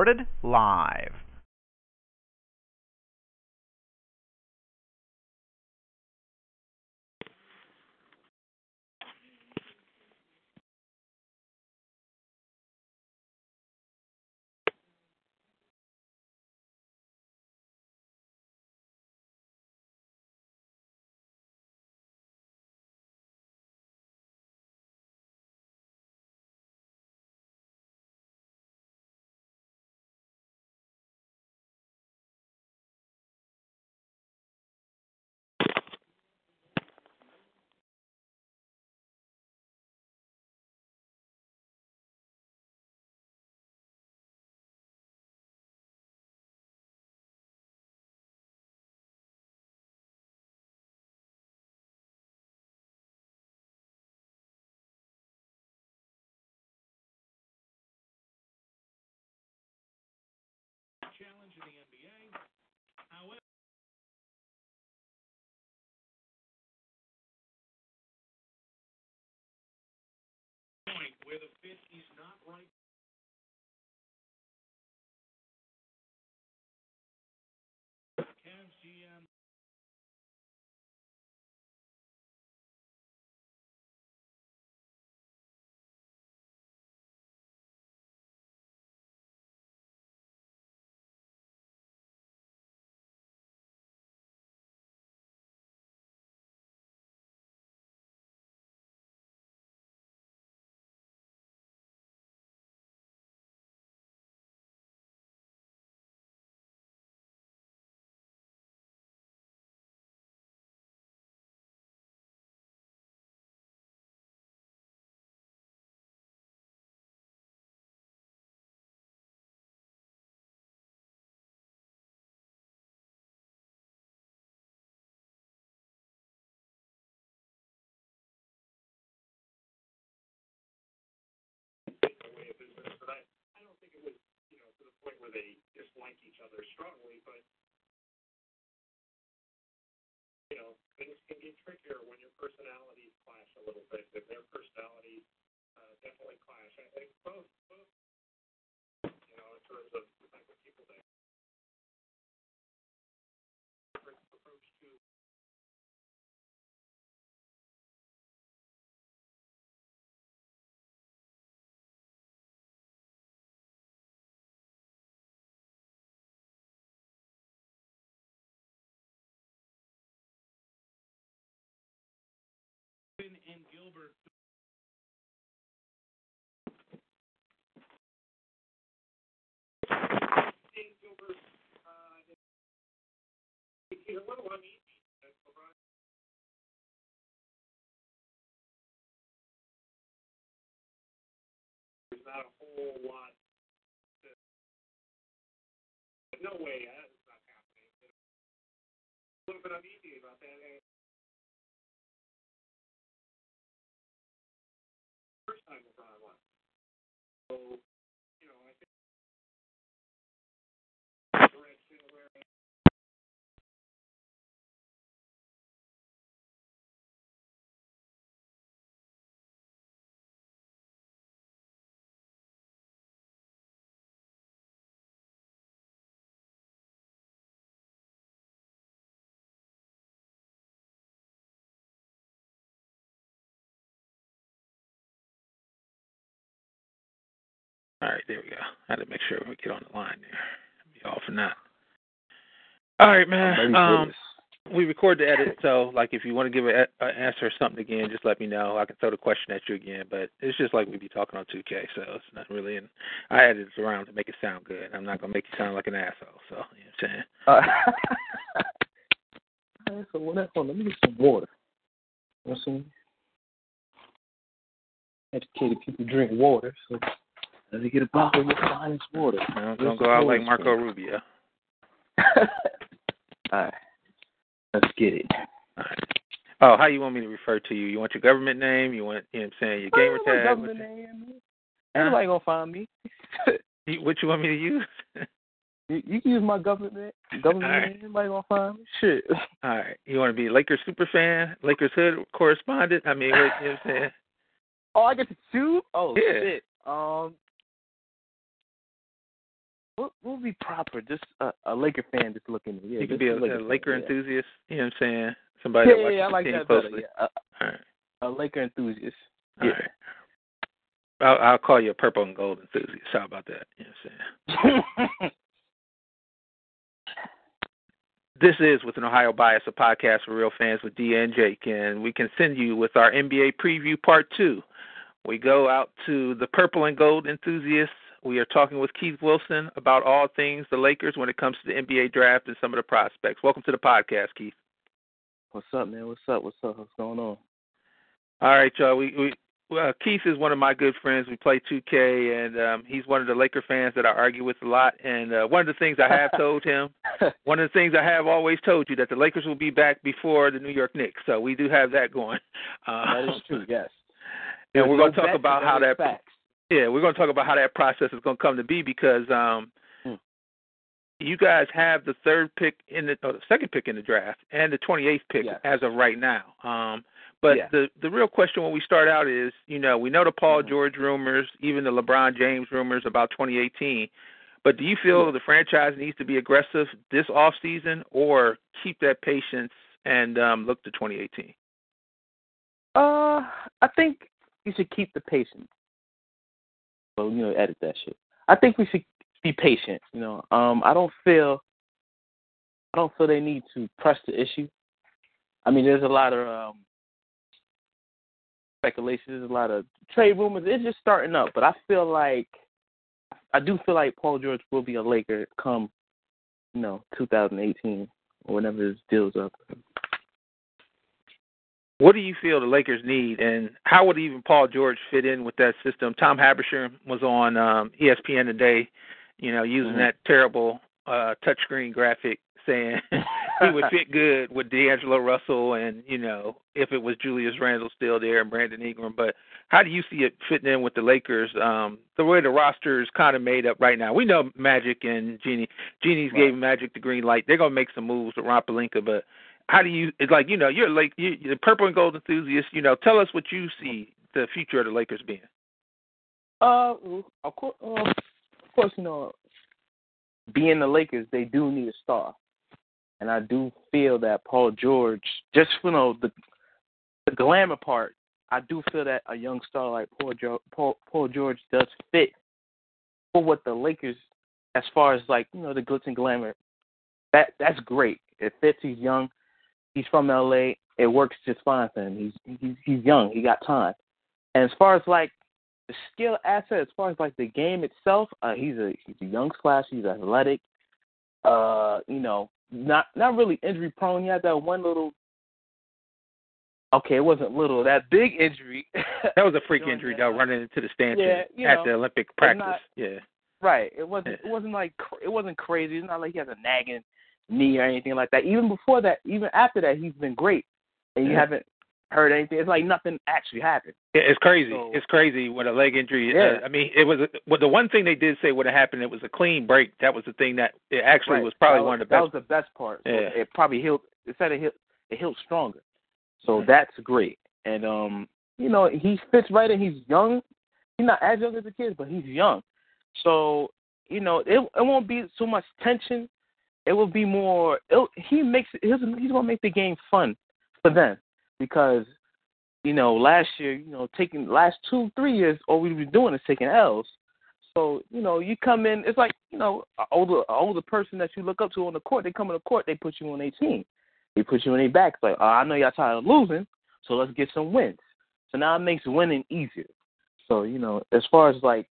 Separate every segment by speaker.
Speaker 1: Recorded live.
Speaker 2: Challenge the NBA. However, point where the fit is not right. Point where they dislike each other strongly, but you know, things can get trickier when your personalities clash a little bit, and their personalities uh, definitely clash. I think both, and Gilbert. A little uneasy. There's not a whole lot. To, no way, that is not happening. A little bit uneasy about that. So,
Speaker 3: right, there we go. I had to make sure we get on the line there. Be off or not. All right, man. Um, we record the edit, so like if you want to give an answer or something again, just let me know. I can throw the question at you again, but it's just like we'd be talking on 2K, so it's not really. And I added it around to make it sound good. I'm not gonna make you sound like an asshole. So you know what I'm saying.
Speaker 4: Uh, so what let me get some water. You know what I'm saying? educated people drink water, so let me get a bottle of your finest water.
Speaker 3: No, don't go out like Marco Rubio.
Speaker 4: All right, let's get it.
Speaker 3: All right. Oh, how you want me to refer to you? You want your government name? You want, you know what I'm saying, your gamer
Speaker 4: oh,
Speaker 3: tag?
Speaker 4: Government name. Everybody gonna find me.
Speaker 3: you, what you want me to use?
Speaker 4: you, you can use my government government
Speaker 3: All
Speaker 4: name. Everybody gonna find me. Shit.
Speaker 3: All right. You want to be a Lakers super fan, Lakers hood correspondent? I mean, what, you know what I'm saying?
Speaker 4: Oh, I get to choose. Oh
Speaker 3: Yeah.
Speaker 4: shit. Um, would be proper? Just a, a Laker fan just looking. Yeah,
Speaker 3: you could be a,
Speaker 4: Laker
Speaker 3: a
Speaker 4: fan,
Speaker 3: Laker
Speaker 4: yeah.
Speaker 3: enthusiast. You know what I'm saying? Somebody
Speaker 4: Yeah,
Speaker 3: that watches
Speaker 4: yeah, I
Speaker 3: the
Speaker 4: like
Speaker 3: team
Speaker 4: that
Speaker 3: closely.
Speaker 4: better. Yeah,
Speaker 3: All right.
Speaker 4: a, a Laker enthusiast.
Speaker 3: All
Speaker 4: Yeah.
Speaker 3: right. I'll, I'll call you a purple and gold enthusiast. How about that? You know what I'm saying? This is with an Ohio Bias, a podcast for real fans with D and Jake, and we can send you with our NBA preview part two. We go out to the purple and gold enthusiasts. We are talking with Keith Wilson about all things the Lakers when it comes to the NBA draft and some of the prospects. Welcome to the podcast, Keith.
Speaker 4: What's up, man? What's up? What's up? What's going on?
Speaker 3: All right, y'all. We, we well, Keith is one of my good friends. We play 2K, and um, he's one of the Laker fans that I argue with a lot. And uh, one of the things I have told him, one of the things I have always told you, that the Lakers will be back before the New York Knicks. So we do have that going. Uh,
Speaker 4: that is true. Yes.
Speaker 3: And
Speaker 4: There's
Speaker 3: we're
Speaker 4: no
Speaker 3: going to talk about how
Speaker 4: that facts.
Speaker 3: Yeah, we're going to talk about how that process is going to come to be because um,
Speaker 4: Hmm.
Speaker 3: you guys have the third pick in the or the second pick in the draft and the 28th pick
Speaker 4: Yes.
Speaker 3: as of right now. Um, but
Speaker 4: Yeah.
Speaker 3: the the real question when we start out is, you know, we know the Paul
Speaker 4: Mhm.
Speaker 3: George rumors, even the LeBron James rumors about 2018. But do you feel
Speaker 4: Yeah.
Speaker 3: the franchise needs to be aggressive this off season or keep that patience and um, look to 2018?
Speaker 4: Uh, I think you should keep the patience. So you know, edit that shit. I think we should be patient. You know, um, I don't feel, I don't feel they need to press the issue. I mean, there's a lot of um, speculation. There's a lot of trade rumors. It's just starting up, but I feel like, I do feel like Paul George will be a Laker come, you know, 2018 or whenever his deal's up.
Speaker 3: What do you feel the Lakers need, and how would even Paul George fit in with that system? Tom Haberstroh was on um, ESPN today, you know, using
Speaker 4: Mhm.
Speaker 3: that terrible uh, touchscreen graphic, saying he would fit good with D'Angelo Russell, and you know, if it was Julius Randle still there and Brandon Ingram. But how do you see it fitting in with the Lakers? Um, the way the roster is kind of made up right now. We know Magic and Jeanie. Jeanie's
Speaker 4: Right.
Speaker 3: gave Magic the green light. They're gonna make some moves with Ron Pelinka, but how do you it's like you know you're like you, a purple and gold enthusiast you know tell us what you see the future of the lakers being
Speaker 4: Uh, of course, uh, of course, you know, being the Lakers, they do need a star, and I do feel that Paul George, just you know the the glamour part, I do feel that a young star like Paul jo- Paul, Paul George does fit for what the Lakers, as far as like you know the glitz and glamour, that that's great. It fits. He's young. He's from LA. It works just fine for him. He's he's he's young. He got time. And as far as like the skill asset, as far as like the game itself, uh, he's a he's a young splash. He's athletic. Uh, you know, not not really injury prone. He had that one little. Okay, it wasn't little. That big injury.
Speaker 3: that was a freak injury though running into the stanchion
Speaker 4: yeah, you
Speaker 3: at
Speaker 4: know,
Speaker 3: the olympic practice
Speaker 4: not-
Speaker 3: yeah
Speaker 4: Right. It wasn't. It wasn't like it wasn't crazy. It's not like he has a nagging knee or anything like that. Even before that, even after that, he's been great, and you
Speaker 3: Yeah.
Speaker 4: haven't heard anything. It's like nothing actually happened.
Speaker 3: Yeah, it's crazy.
Speaker 4: So-
Speaker 3: it's crazy with a leg injury.
Speaker 4: Yeah.
Speaker 3: Uh, I mean, it was a, well, the one thing they did say would have happened. It was a clean break. That was the thing that it actually
Speaker 4: Right.
Speaker 3: was probably
Speaker 4: that
Speaker 3: one of the
Speaker 4: That
Speaker 3: best.
Speaker 4: That was the best part. So
Speaker 3: Yeah.
Speaker 4: It probably healed. It said it healed. It healed stronger. So
Speaker 3: Mhm.
Speaker 4: that's great. And um, you know, he fits right in. He's young. He's not as young as the kids, but he's young. So you know, it it won't be so much tension. It will be more. He makes. He's, he's gonna make the game fun for them because you know last year, you know, taking last two three years, all we've been doing is taking L's. So you know, you come in. It's like you know, an older an older person that you look up to on the court. They come on the court. They put you on their team. They put you on their back. It's like, oh, I know y'all tired of losing, so let's get some wins. So now it makes winning easier. So you know, as far as like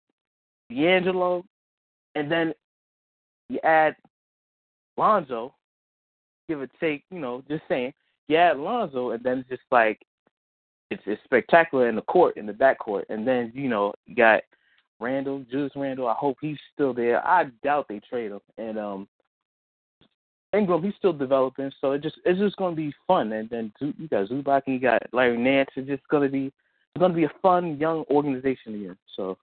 Speaker 4: D'Angelo, and then you add Lonzo, give or take, you know, just saying, yeah, Lonzo, and then it's just like it's, it's spectacular in the court, in the back court, and then you know you got Randle, Julius Randle. I hope he's still there. I doubt they trade him, and um, Ingram he's still developing, so it just it's just going to be fun. And then you got Zubac and you got Larry Nance. It's just going to be it's going to be a fun young organization again. So.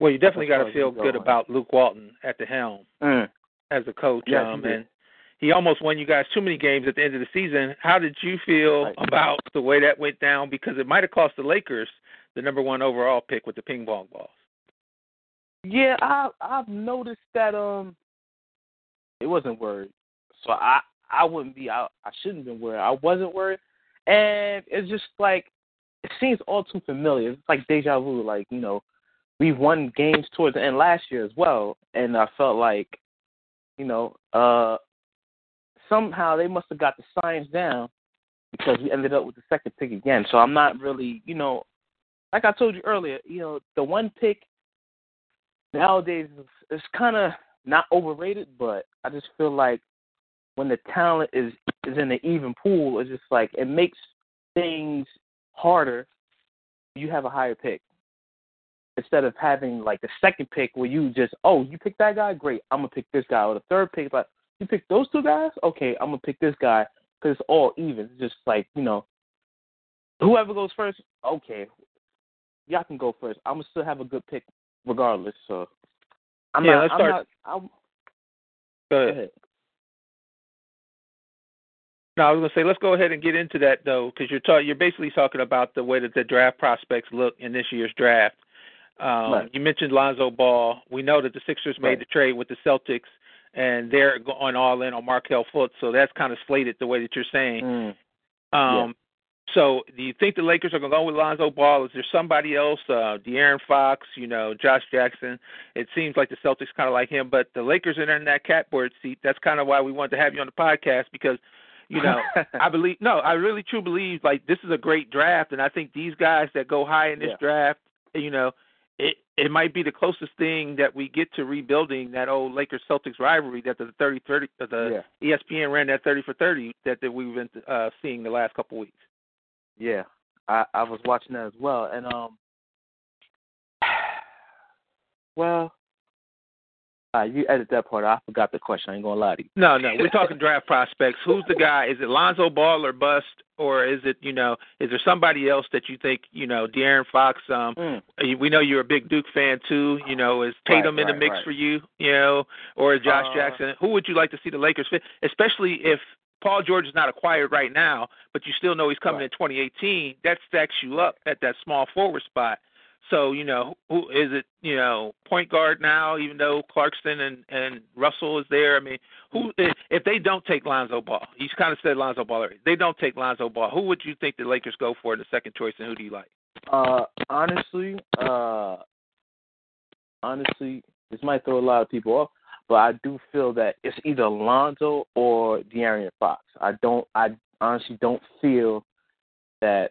Speaker 3: Well, you definitely got to feel good about Luke Walton at the helm
Speaker 4: mm.
Speaker 3: As a coach.
Speaker 4: Yes,
Speaker 3: um, and he almost won you guys too many games at the end of the season. How did you feel
Speaker 4: right.
Speaker 3: about the way that went down? Because it might have cost the Lakers the number one overall pick with the ping pong balls.
Speaker 4: Yeah, I I've noticed that um it wasn't worried. So I I wouldn't be I I shouldn't have been worried. I wasn't worried. And it's just like it seems all too familiar. It's like deja vu, like, you know, we won games towards the end last year as well and I felt like, you know, uh somehow they must have got the signs down because we ended up with the second pick again. So I'm not really, you know, like I told you earlier, you know, the one pick nowadays is, is kind of not overrated, but I just feel like when the talent is is in an even pool, it's just like it makes things harder. You have a higher pick instead of having like the second pick where you just oh you pick that guy great I'm gonna pick this guy or the third pick like you pick those two guys okay I'm gonna pick this guy because it's all even. It's just like you know whoever goes first okay y'all can go first. I'm gonna still have a good pick regardless. So I'm
Speaker 3: yeah,
Speaker 4: not.
Speaker 3: let's
Speaker 4: I'm
Speaker 3: start.
Speaker 4: not. I'm,
Speaker 3: Go ahead.
Speaker 4: go ahead.
Speaker 3: No, I was going to say let's go ahead and get into that though, because you're ta- you're basically talking about the way that the draft prospects look in this year's draft. Um,
Speaker 4: Right.
Speaker 3: You mentioned Lonzo Ball. We know that the Sixers made
Speaker 4: Right.
Speaker 3: the trade with the Celtics, and they're going all in on Markelle Fultz, so that's kind of slated the way that you're saying.
Speaker 4: Mm.
Speaker 3: Um, So, do you think the Lakers are going to go with Lonzo Ball? Is there somebody else, uh, De'Aaron Fox, you know, Josh Jackson? It seems like the Celtics kind of like him, but the Lakers are in that catbird seat. That's kind of why we wanted to have you on the podcast because, you know, I believe no, I really truly believe like this is a great draft, and I think these guys that go high in this
Speaker 4: Yeah.
Speaker 3: draft, you know, it might be the closest thing that we get to rebuilding that old Lakers Celtics rivalry that the thirty thirty uh, the
Speaker 4: yeah.
Speaker 3: ESPN ran that thirty for thirty that, that we've been uh, seeing the last couple weeks.
Speaker 4: Yeah, I I was watching that as well, and um, well, uh, you edit that part. I forgot the question. I ain't gonna lie to you.
Speaker 3: No, no, we're talking draft prospects. Who's the guy? Is it Lonzo Ball or bust, or is it you know? Is there somebody else that you think you know? De'Aaron Fox. Um,
Speaker 4: Mm.
Speaker 3: we know you're a big Duke fan too. You know, is
Speaker 4: Right,
Speaker 3: Tatum in the
Speaker 4: right,
Speaker 3: mix
Speaker 4: right.
Speaker 3: for you? You know, or is Josh
Speaker 4: Uh,
Speaker 3: Jackson? Who would you like to see the Lakers fit? Especially if Paul George is not acquired right now, but you still know he's coming
Speaker 4: Right.
Speaker 3: in 2018. That stacks you up at that small forward spot. So you know, who is it? You know, point guard now, even though Clarkson and and Russell is there. I mean, who if, they don't take Lonzo Ball? He's kind of said Lonzo Ball. Already. They don't take Lonzo Ball. Who would you think the Lakers go for in the second choice, and who do you like?
Speaker 4: Uh, honestly, uh, honestly, this might throw a lot of people off, but I do feel that it's either Lonzo or De'Aaron Fox. I don't. I honestly don't feel that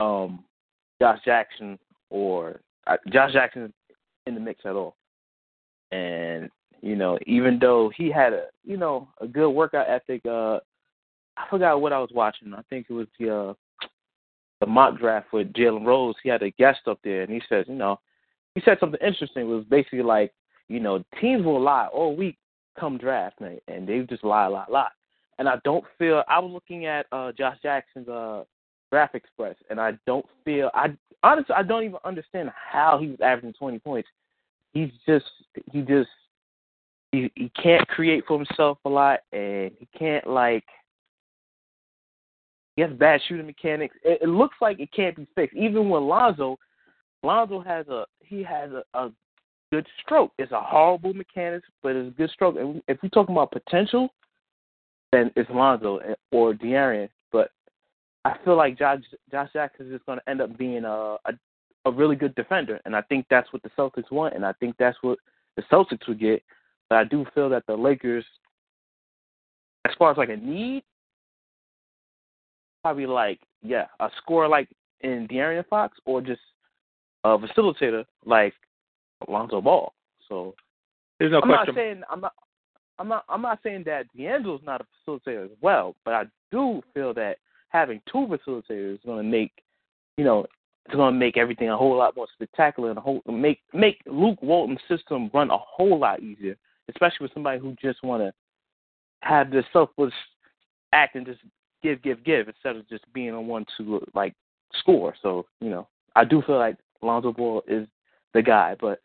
Speaker 4: um Josh Jackson or Josh Jackson in the mix at all. And you know, even though he had a you know a good workout ethic, uh, I forgot what I was watching. I think it was the uh, the mock draft with Jalen Rose. He had a guest up there, and he says, you know, he said something interesting. It was basically like, you know, teams will lie all week come draft night, and they just lie, lie, lie. And I don't feel. I was looking at uh Josh Jackson's uh Draft Express, and I don't feel. I honestly, I don't even understand how he was averaging twenty points. He's just, he just, he he can't create for himself a lot, and he can't like. He has bad shooting mechanics. It, it looks like it can't be fixed. Even when Lonzo, Lonzo has a he has a, a good stroke. It's a horrible mechanics, but it's a good stroke. And if we're talking about potential, then it's Lonzo or De'Aaron. I feel like Josh Josh Jackson is just going to end up being a, a a really good defender, and I think that's what the Celtics want, and I think that's what the Celtics would get. But I do feel that the Lakers, as far as like a need, probably like yeah, a scorer like in De'Aaron Fox, or just a facilitator like Alonzo Ball. So
Speaker 3: There's no
Speaker 4: I'm
Speaker 3: question.
Speaker 4: not saying I'm not I'm not I'm not saying that D'Angelo's not a facilitator as well, but I do feel that having two facilitators is going to make, you know, it's going to make everything a whole lot more spectacular and a whole make make Luke Walton's system run a whole lot easier, especially with somebody who just want to have this selfless act and just give, give, give instead of just being on one to like score. So you know, I do feel like Lonzo Ball is the guy, but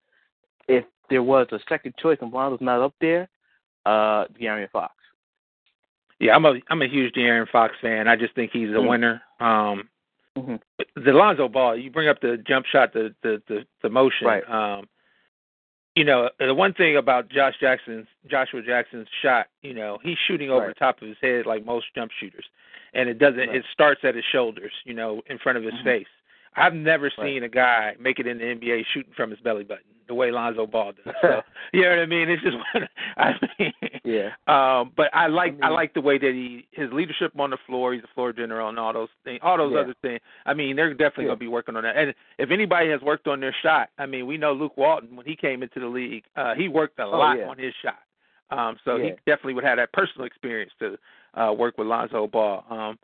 Speaker 4: if there was a second choice and Lonzo's not up there, uh, De'Aaron Fox.
Speaker 3: Yeah, I'm a I'm a huge De'Aaron Fox fan. I just think he's a
Speaker 4: mm-hmm.
Speaker 3: winner. Um,
Speaker 4: mm-hmm.
Speaker 3: The Lonzo Ball, you bring up the jump shot, the the the, the motion.
Speaker 4: Right.
Speaker 3: Um, you know, the one thing about Josh Jackson's Joshua Jackson's shot, you know, he's shooting over
Speaker 4: right.
Speaker 3: the top of his head like most jump shooters, and it doesn't.
Speaker 4: Right.
Speaker 3: It starts at his shoulders, you know, in front of his
Speaker 4: mm-hmm.
Speaker 3: face. I've never
Speaker 4: right.
Speaker 3: seen a guy make it in the NBA shooting from his belly button the way Lonzo Ball does. So you know what I mean? It's just what I mean
Speaker 4: Yeah.
Speaker 3: Um but I like
Speaker 4: I, mean,
Speaker 3: I like the way that he his leadership on the floor, he's a floor general and all those things all those
Speaker 4: yeah.
Speaker 3: other things. I mean, they're definitely
Speaker 4: yeah.
Speaker 3: gonna be working on that. And if anybody has worked on their shot, I mean we know Luke Walton when he came into the league, uh he worked a
Speaker 4: oh,
Speaker 3: lot
Speaker 4: yeah.
Speaker 3: on his shot. Um so he definitely would have that personal experience to uh work with Lonzo Ball. Um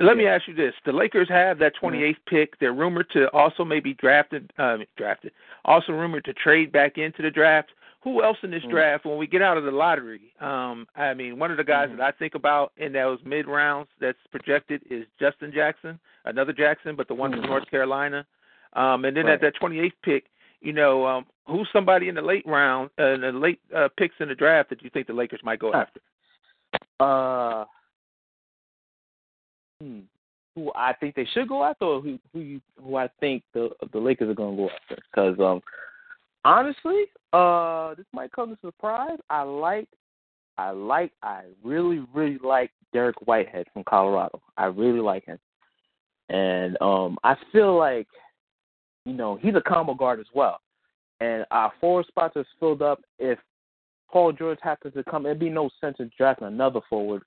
Speaker 3: let me ask you this: The Lakers have that 28th
Speaker 4: mm-hmm.
Speaker 3: pick. They're rumored to also maybe drafted, um, drafted, also rumored to trade back into the draft. Who else in this
Speaker 4: mm-hmm.
Speaker 3: draft when we get out of the lottery? Um, I mean, one of the guys
Speaker 4: mm-hmm.
Speaker 3: that I think about in those mid rounds that's projected is Justin Jackson, another Jackson, but the one from North Carolina. Um, and then
Speaker 4: right.
Speaker 3: at that 28th pick, you know, um, who's somebody in the late round, uh, in the late uh, picks in the draft that you think the Lakers might go after?
Speaker 4: Uh, hmm, who I think they should go after, or who who you, who I think the the Lakers are going to go after? Because um, honestly, uh, this might come as a surprise. I like, I like, I really really like Derek Whitehead from Colorado. I really like him, and um, I feel like, you know, he's a combo guard as well, and our forward spots are filled up. If Paul George happens to come, it'd be no sense in drafting another forward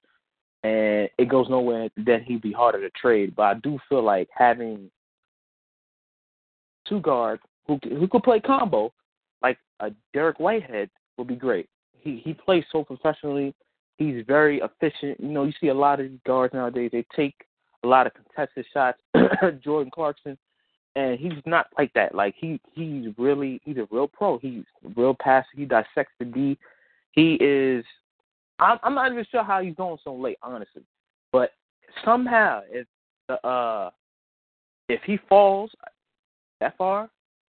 Speaker 4: and it goes nowhere, then he'd be harder to trade. But I do feel like having two guards who who could play combo, like a Derek Whitehead, would be great. He he plays so professionally. He's very efficient. You know, you see a lot of guards nowadays. They take a lot of contested shots. Jordan Clarkson, and he's not like that. Like he he's really he's a real pro. He's real passer. He dissects the D. He is I'm, I'm not even sure how he's going so late, honestly. But somehow, if the uh, if he falls that far,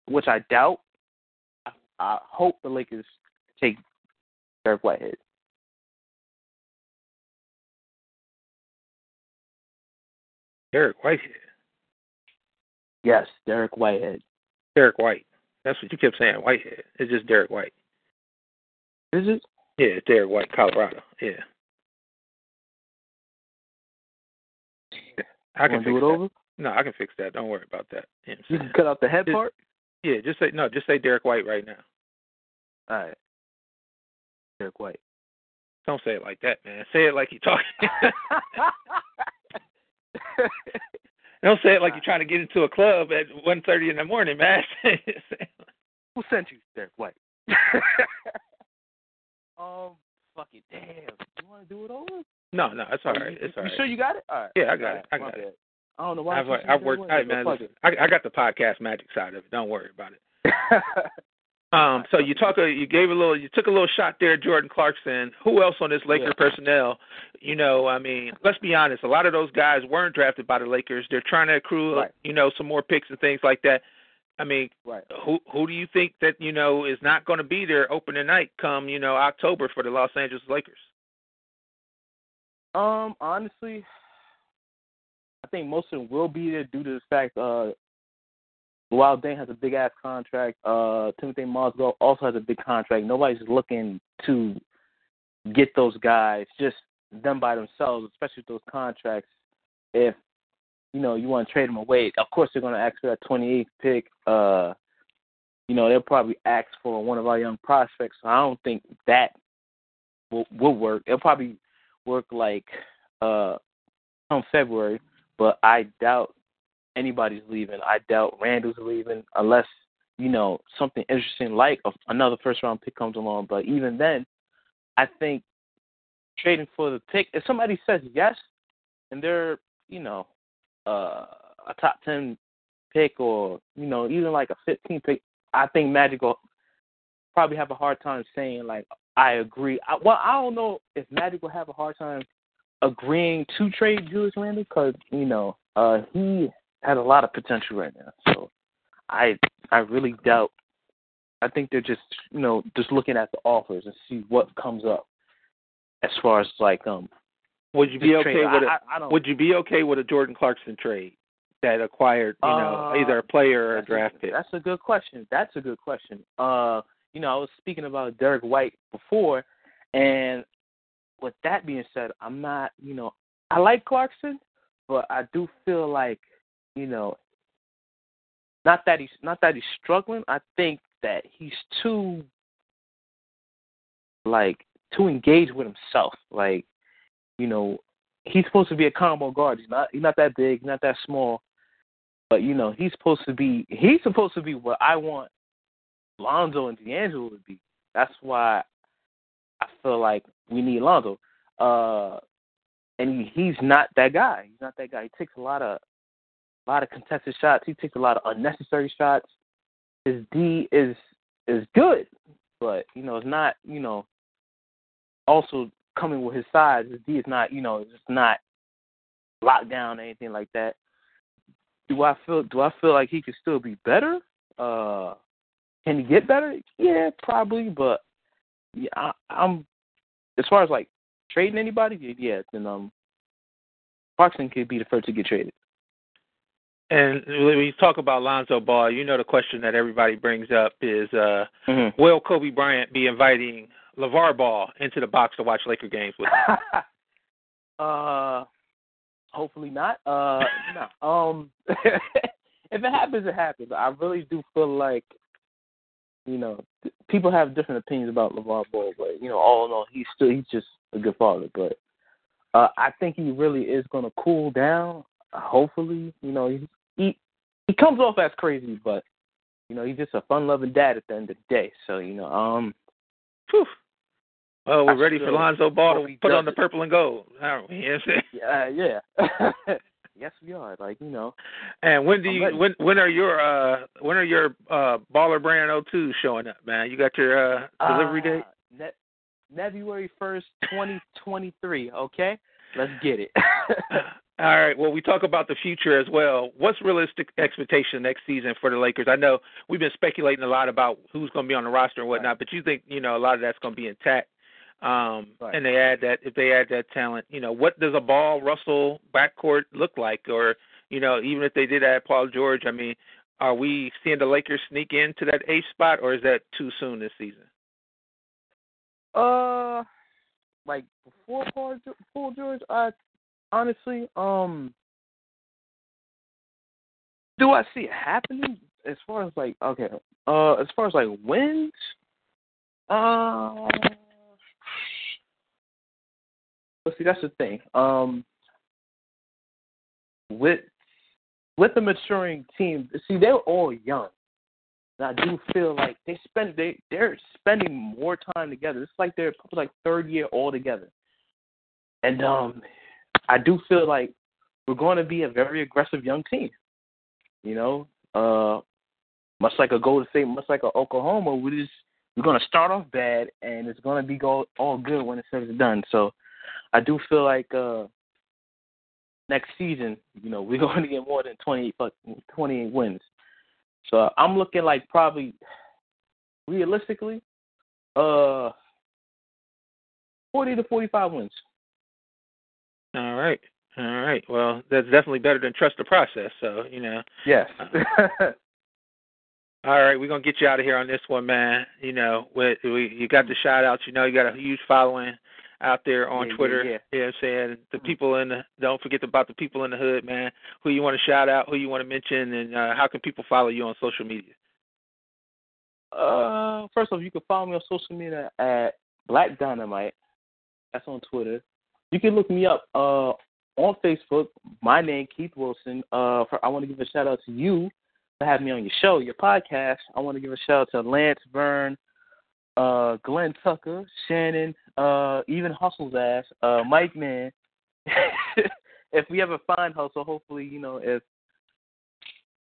Speaker 4: which I doubt, I, I hope the Lakers take Derek Whitehead.
Speaker 3: Derek Whitehead.
Speaker 4: Yes, Derek Whitehead.
Speaker 3: Derek White. That's what you kept saying. Whitehead. It's just Derek White.
Speaker 4: Is it?
Speaker 3: Yeah, Derek White, Colorado. Yeah. I can
Speaker 4: do it
Speaker 3: that.
Speaker 4: over.
Speaker 3: No, I can fix that. Don't worry about that. You, know
Speaker 4: you can cut out the head
Speaker 3: just,
Speaker 4: part.
Speaker 3: Yeah, just say no. Just say Derek White right now.
Speaker 4: All right. Derek White.
Speaker 3: Don't say it like that, man. Say it like you're talking. Don't say it like you're trying to get into a club at one thirty in the morning, man.
Speaker 4: Who sent you, Derek White? Um, fuck it, damn. You want to do it over?
Speaker 3: No, no, it's all right. It's all right.
Speaker 4: you sure you got it? All right.
Speaker 3: Yeah, I got it. I got it.
Speaker 4: I don't know why.
Speaker 3: I've, I've worked. Hey, man, listen, I, I got the podcast magic side of it. Don't worry about it. Um, so you talk, you gave a little, you took a little shot there, Jordan Clarkson. Who else on this Laker
Speaker 4: Yeah.
Speaker 3: personnel? You know, I mean, let's be honest. A lot of those guys weren't drafted by the Lakers. They're trying to accrue,
Speaker 4: Right.
Speaker 3: you know, some more picks and things like that. I mean,
Speaker 4: right.
Speaker 3: who who do you think that you know is not going to be there opening night come you know October for the Los Angeles Lakers?
Speaker 4: Um, honestly, I think most of them will be there due to the fact uh Luol Deng has a big ass contract. Uh Timothy Mozgov also has a big contract. Nobody's looking to get those guys just them by themselves, especially with those contracts. If you know you want to trade them away, of course they're going to ask for that 28th pick. Uh, you know they'll probably ask for one of our young prospects. So I don't think that will will work. It'll probably work like uh come February, but I doubt anybody's leaving. I doubt Randle's leaving unless you know something interesting like a, another first round pick comes along. But even then, I think trading for the pick. If somebody says yes, and they're you know, uh, a top ten pick or you know even like a 15 pick, I think Magic will probably have a hard time saying like I agree. I, well, I don't know if Magic will have a hard time agreeing to trade Julius Randle because you know uh, he has a lot of potential right now. So I I really doubt. I think they're just you know just looking at the offers and see what comes up as far as like um.
Speaker 3: Would you be okay
Speaker 4: trade.
Speaker 3: with a,
Speaker 4: I, I don't,
Speaker 3: Would you be okay with a Jordan Clarkson trade that acquired you know
Speaker 4: Uh,
Speaker 3: either a player or a draft pick?
Speaker 4: That's a good question. That's a good question. Uh, you know, I was speaking about Derek White before, and with that being said, I'm not, you know, I like Clarkson, but I do feel like, you know, not that he's not that he's struggling. I think that he's too, like, too engaged with himself. Like, you know, he's supposed to be a combo guard. He's not. He's not that big. Not that small. But you know, he's supposed to be he's supposed to be what I want Lonzo and D'Angelo to be. That's why I feel like we need Lonzo. Uh and he, he's not that guy. He's not that guy. He takes a lot of a lot of contested shots. He takes a lot of unnecessary shots. His D is is good, but you know, it's not, you know, also coming with his size. His D is not, you know, it's not locked down or anything like that do I feel do I feel like he could still be better? Uh, can he get better? Yeah, probably. But yeah, I, I'm as far as like trading anybody, yeah, then um, Clarkson could be the first to get traded.
Speaker 3: And when you talk about Lonzo Ball, you know the question that everybody brings up is, uh,
Speaker 4: Mm-hmm.
Speaker 3: will Kobe Bryant be inviting LeVar Ball into the box to watch Laker games with
Speaker 4: uh, hopefully not. Uh, no. Um, if it happens, it happens. I really do feel like, you know, people have different opinions about LeVar Ball, but you know, all in all, he's still he's just a good father. But uh, I think he really is going to cool down. Hopefully, you know, he he he comes off as crazy, but you know, he's just a fun-loving dad at the end of the day. So you know, um,
Speaker 3: Whew. Well, we're
Speaker 4: I
Speaker 3: ready for Lonzo Ball to put on the purple and gold, aren't we? You know what I'm saying?
Speaker 4: yeah, yeah. yes, we are. Like you know,
Speaker 3: And when do
Speaker 4: I'm
Speaker 3: you
Speaker 4: ready.
Speaker 3: when when are your uh when are your uh baller brand O2 showing up, man? You got your uh delivery date?
Speaker 4: Uh, Ne- February first, twenty twenty three. Okay, let's get it.
Speaker 3: All right. Well, we talk about the future as well. What's realistic expectation next season for the Lakers? I know we've been speculating a lot about who's going to be on the roster and whatnot, but you think you know a lot of that's going to be intact. Um,
Speaker 4: Right.
Speaker 3: And they add that if they add that talent, you know, what does a Ball Russell backcourt look like? Or you know, even if they did add Paul George, I mean, are we seeing the Lakers sneak into that eighth spot, or is that too soon this season?
Speaker 4: uh, like before Paul, Paul George, I honestly, um, do I see it happening? As far as like, okay, uh, as far as like wins, uh, see, that's the thing. Um, with with the maturing team, see, they're all young. And I do feel like they spend they they're spending more time together. It's like they're probably like third year all together. And um I do feel like we're going to be a very aggressive young team. You know, uh much like a Golden State, much like a Oklahoma, we just we're going to start off bad and it's going to be go, all good when it's done. So I do feel like uh next season, you know, we're going to get more than 28 fuck- 28 wins. So I'm looking like probably realistically, uh, forty to forty-five wins.
Speaker 3: All right. All right. Well, that's definitely better than trust the process. So, you know.
Speaker 4: Yes.
Speaker 3: All right, we're gonna get you out of here on this one, man. You know, we, we you got the shout outs. You know, you got a huge following out there on
Speaker 4: Yeah, yeah,
Speaker 3: Twitter.
Speaker 4: yeah.
Speaker 3: You know what I'm saying? The
Speaker 4: Mhm.
Speaker 3: people in the don't forget about the people in the hood, man. Who you want to shout out? Who you want to mention? And uh, how can people follow you on social media?
Speaker 4: uh, first off, you can follow me on social media at Black Dynamite. That's on Twitter. You can look me up uh on Facebook. My name Keith Wilson. Uh, for, I want to give a shout out to you for having me on your show, your podcast. I want to give a shout out to Lance Verne, uh, Glenn Tucker, Shannon, uh, even Hustle's ass, uh, Mike Man, if we ever find hustle, hopefully, you know, if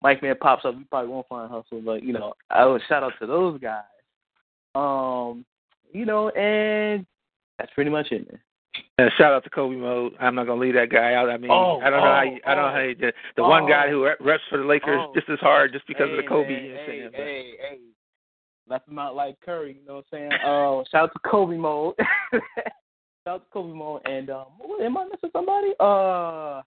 Speaker 4: Mike Man pops up, we probably won't find hustle. But you know, I would shout out to those guys. Um, you know, and that's pretty much it, man.
Speaker 3: And shout out to Kobe Mode. I'm not gonna leave that guy out. I mean,
Speaker 4: Oh,
Speaker 3: I don't know how
Speaker 4: oh,
Speaker 3: you, I don't know
Speaker 4: oh.
Speaker 3: how you did. The one
Speaker 4: Oh.
Speaker 3: guy who reps for the Lakers
Speaker 4: Oh.
Speaker 3: just as hard just because
Speaker 4: hey,
Speaker 3: of the Kobe.
Speaker 4: Man,
Speaker 3: you know
Speaker 4: hey, hey, hey. Left him out like Curry, you know what I'm saying? Uh, shout out to Kobe Mode. shout out to Kobe Mode. And um, what, am I missing somebody? Uh,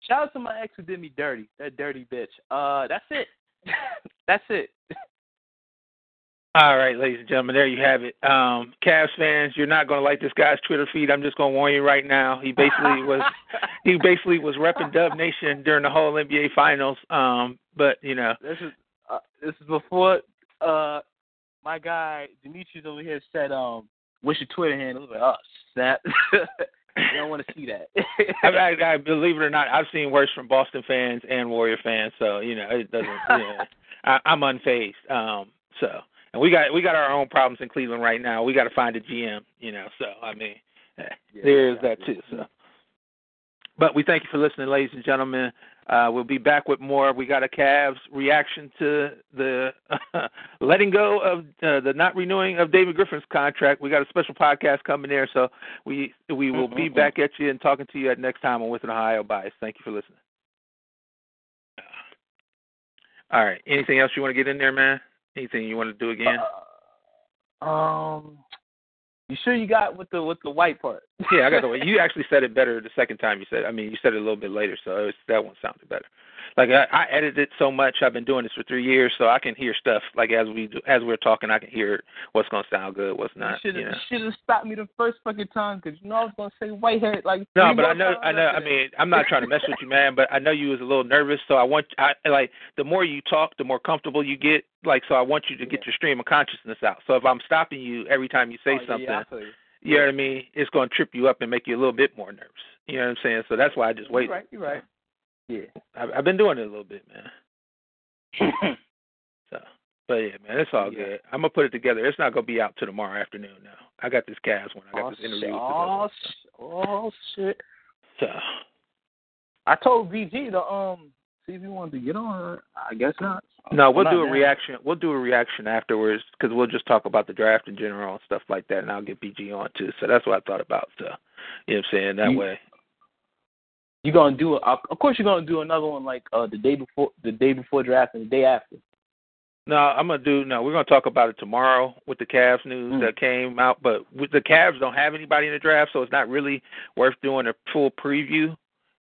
Speaker 4: shout out to my ex who did me dirty. That dirty bitch. Uh, that's it. that's it.
Speaker 3: All right, ladies and gentlemen, there you have it. Um, Cavs fans, you're not going to like this guy's Twitter feed. I'm just going to warn you right now. He basically was he basically was repping Dub Nation during the whole NBA Finals. Um, but you know,
Speaker 4: This is uh, this is before uh my guy Demetrius over here said um what's your Twitter handle? I was like, oh snap. you don't want to see that.
Speaker 3: I, I, I believe it or not, I've seen worse from Boston fans and Warrior fans. So you know, it doesn't. Yeah, I, I'm unfazed. Um, so and we got we got our own problems in Cleveland right now. We got to find a GM. You know, so I mean, eh, there is that too. So. But we thank you for listening, ladies and gentlemen. Uh, we'll be back with more. We got a Cavs reaction to the letting go of uh, the not renewing of David Griffin's contract. We got a special podcast coming there, so we we will be
Speaker 4: Mhm.
Speaker 3: back at you and talking to you at next time on With an Ohio Bias. Thank you for listening. All right. Anything else you want to get in there, man? Anything you want to do again?
Speaker 4: Uh, um, you sure you got with the with the white part?
Speaker 3: Yeah, I got the way. You actually said it better the second time you said. It. I mean, you said it a little bit later, so it was, that one sounded better. Like I, I edited it so much. I've been doing this for three years, so I can hear stuff. Like as we do, as we're talking, I can hear what's gonna sound good, what's not.
Speaker 4: you should
Speaker 3: You
Speaker 4: have
Speaker 3: know.
Speaker 4: should have stopped me the first fucking time because you know I was gonna say whitehead like.
Speaker 3: No, but I know, I know. I mean, I'm not trying to mess with you, man. But I know you was a little nervous, so I want, I like, the more you talk, the more comfortable you get. Like, so I want you to get your stream of consciousness out. So if I'm stopping you every time you say
Speaker 4: Oh,
Speaker 3: something,
Speaker 4: yeah, you.
Speaker 3: know what I mean? It's going to trip you up and make you a little bit more nervous. You know what I'm saying? So that's why I just waited.
Speaker 4: You're right. You're right. Yeah.
Speaker 3: I've, I've been doing it a little bit, man. So, but yeah, man, it's all
Speaker 4: Yeah.
Speaker 3: good. I'm gonna put it together. It's not gonna be out till tomorrow afternoon. Now I got this Cavs one. I got
Speaker 4: oh,
Speaker 3: this interview.
Speaker 4: Oh, sh- oh shit!
Speaker 3: So
Speaker 4: I told VG to um see if he wanted to get on. I guess not.
Speaker 3: no, we'll
Speaker 4: I'm
Speaker 3: do a
Speaker 4: mad.
Speaker 3: reaction. We'll do a reaction afterwards because we'll just talk about the draft in general and stuff like that, and I'll get BG on too. So that's what I thought about. So you know what I'm saying that
Speaker 4: You-
Speaker 3: way.
Speaker 4: You're gonna do? A, of course, you're gonna do another one like uh the day before, the day before draft, and the day after.
Speaker 3: No, I'm gonna do. No, we're gonna talk about it tomorrow with the Cavs news
Speaker 4: Mm.
Speaker 3: that came out. But with the Cavs don't have anybody in the draft, so it's not really worth doing a full preview.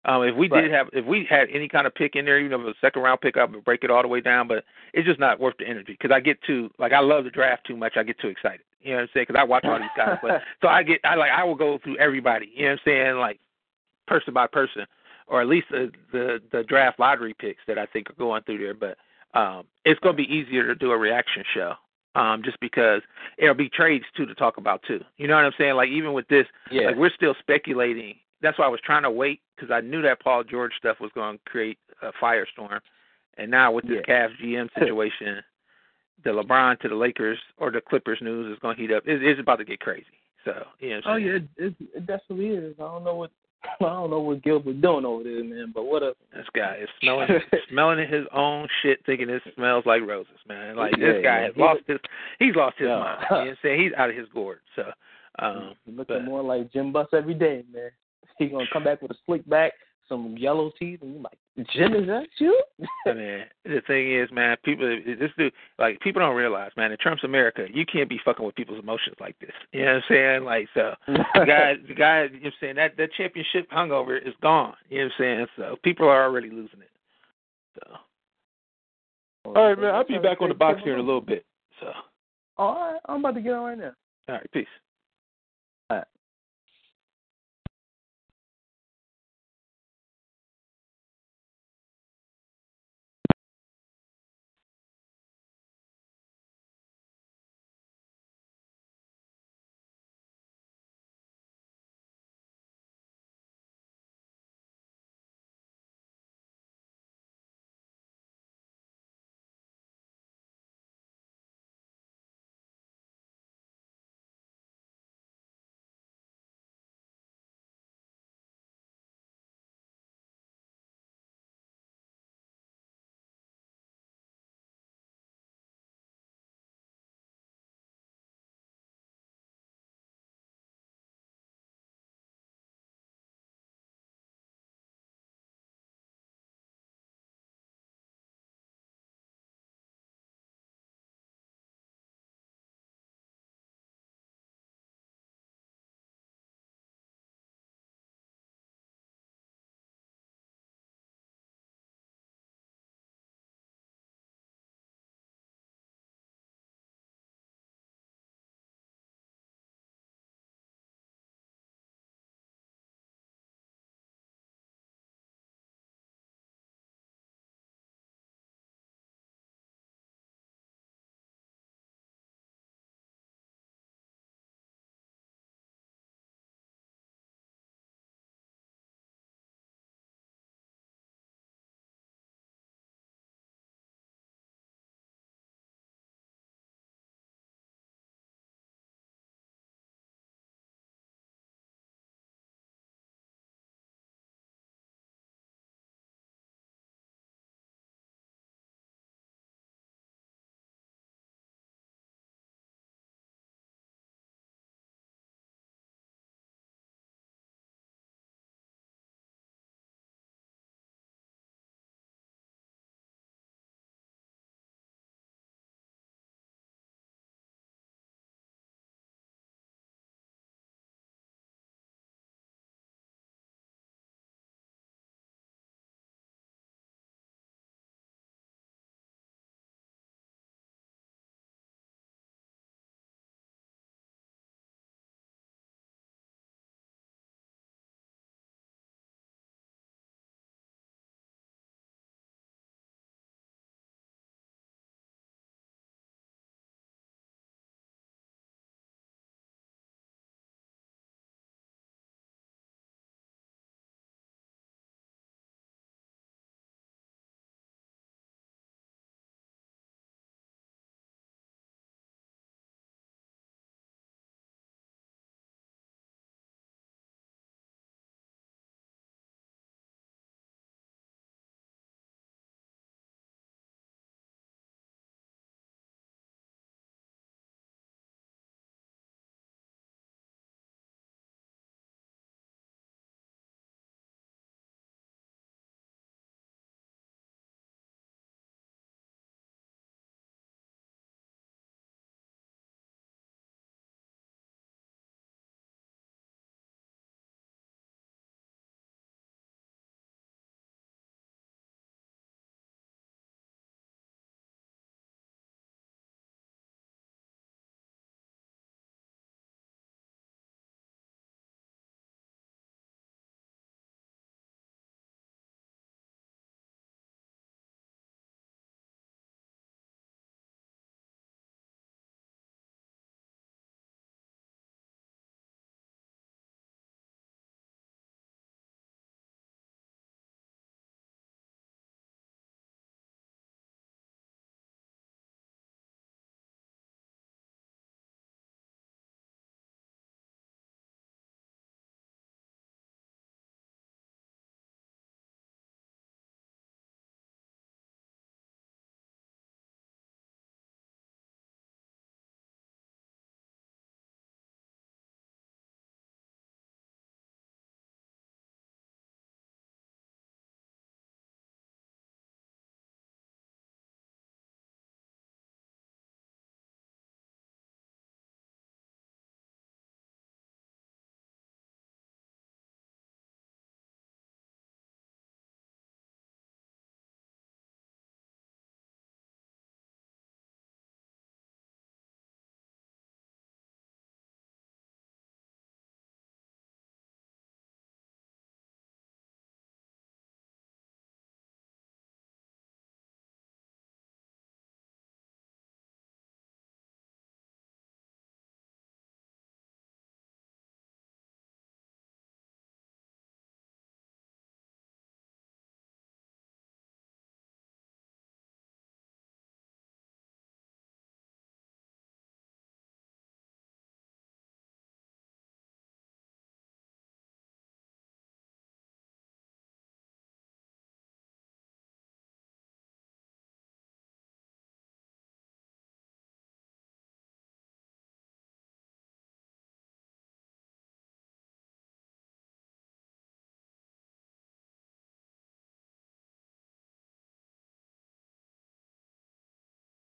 Speaker 3: Um, if we
Speaker 4: Right.
Speaker 3: did have, if we had any kind of pick in there, even if it was a second round pick, I would break it all the way down. But it's just not worth the energy because I get too like I love the draft too much. I get too excited. You know what I'm saying? Because I watch all these guys play, so I get I like I will go through everybody. You know what I'm saying? Like person by person, or at least the the, the draft lottery picks that I think are going through there. But um, it's going to be easier to do a reaction show, um, just because it'll be trades too to talk about too. You know what I'm saying? Like even with this,
Speaker 4: Yeah.
Speaker 3: like we're still speculating. That's why I was trying to wait because I knew that Paul George stuff was going to create a firestorm, and now with this
Speaker 4: Yeah.
Speaker 3: Cavs GM situation, the LeBron to the Lakers or the Clippers news is going to heat up. It's, it's about to get crazy. So you know.
Speaker 4: Oh yeah, it, it, it definitely is. I don't know what I don't know what Gilbert doing over there, man. But what a
Speaker 3: This guy is smelling smelling his own shit, thinking it smells like roses, man. Like this guy
Speaker 4: yeah.
Speaker 3: has lost his he's lost his
Speaker 4: Yeah.
Speaker 3: mind. You know what I'm saying? He's out of his gourd. So um
Speaker 4: He's looking
Speaker 3: but-
Speaker 4: more like Jim Buss every day, man. He's gonna come back with a slick back, some yellow teeth, and you're like, Jim, is that you?
Speaker 3: I mean, the thing is, man, people this dude like people don't realize, man, in Trump's America, you can't be fucking with people's emotions like this. You know what I'm saying? Like so the guy the guy you know what I'm saying, that that championship hungover is gone. You know what I'm saying? So people are already losing it. So all right, man, I'll be back on the box here in a little bit. So
Speaker 4: All right, I'm about to get on right now.
Speaker 3: all right, peace.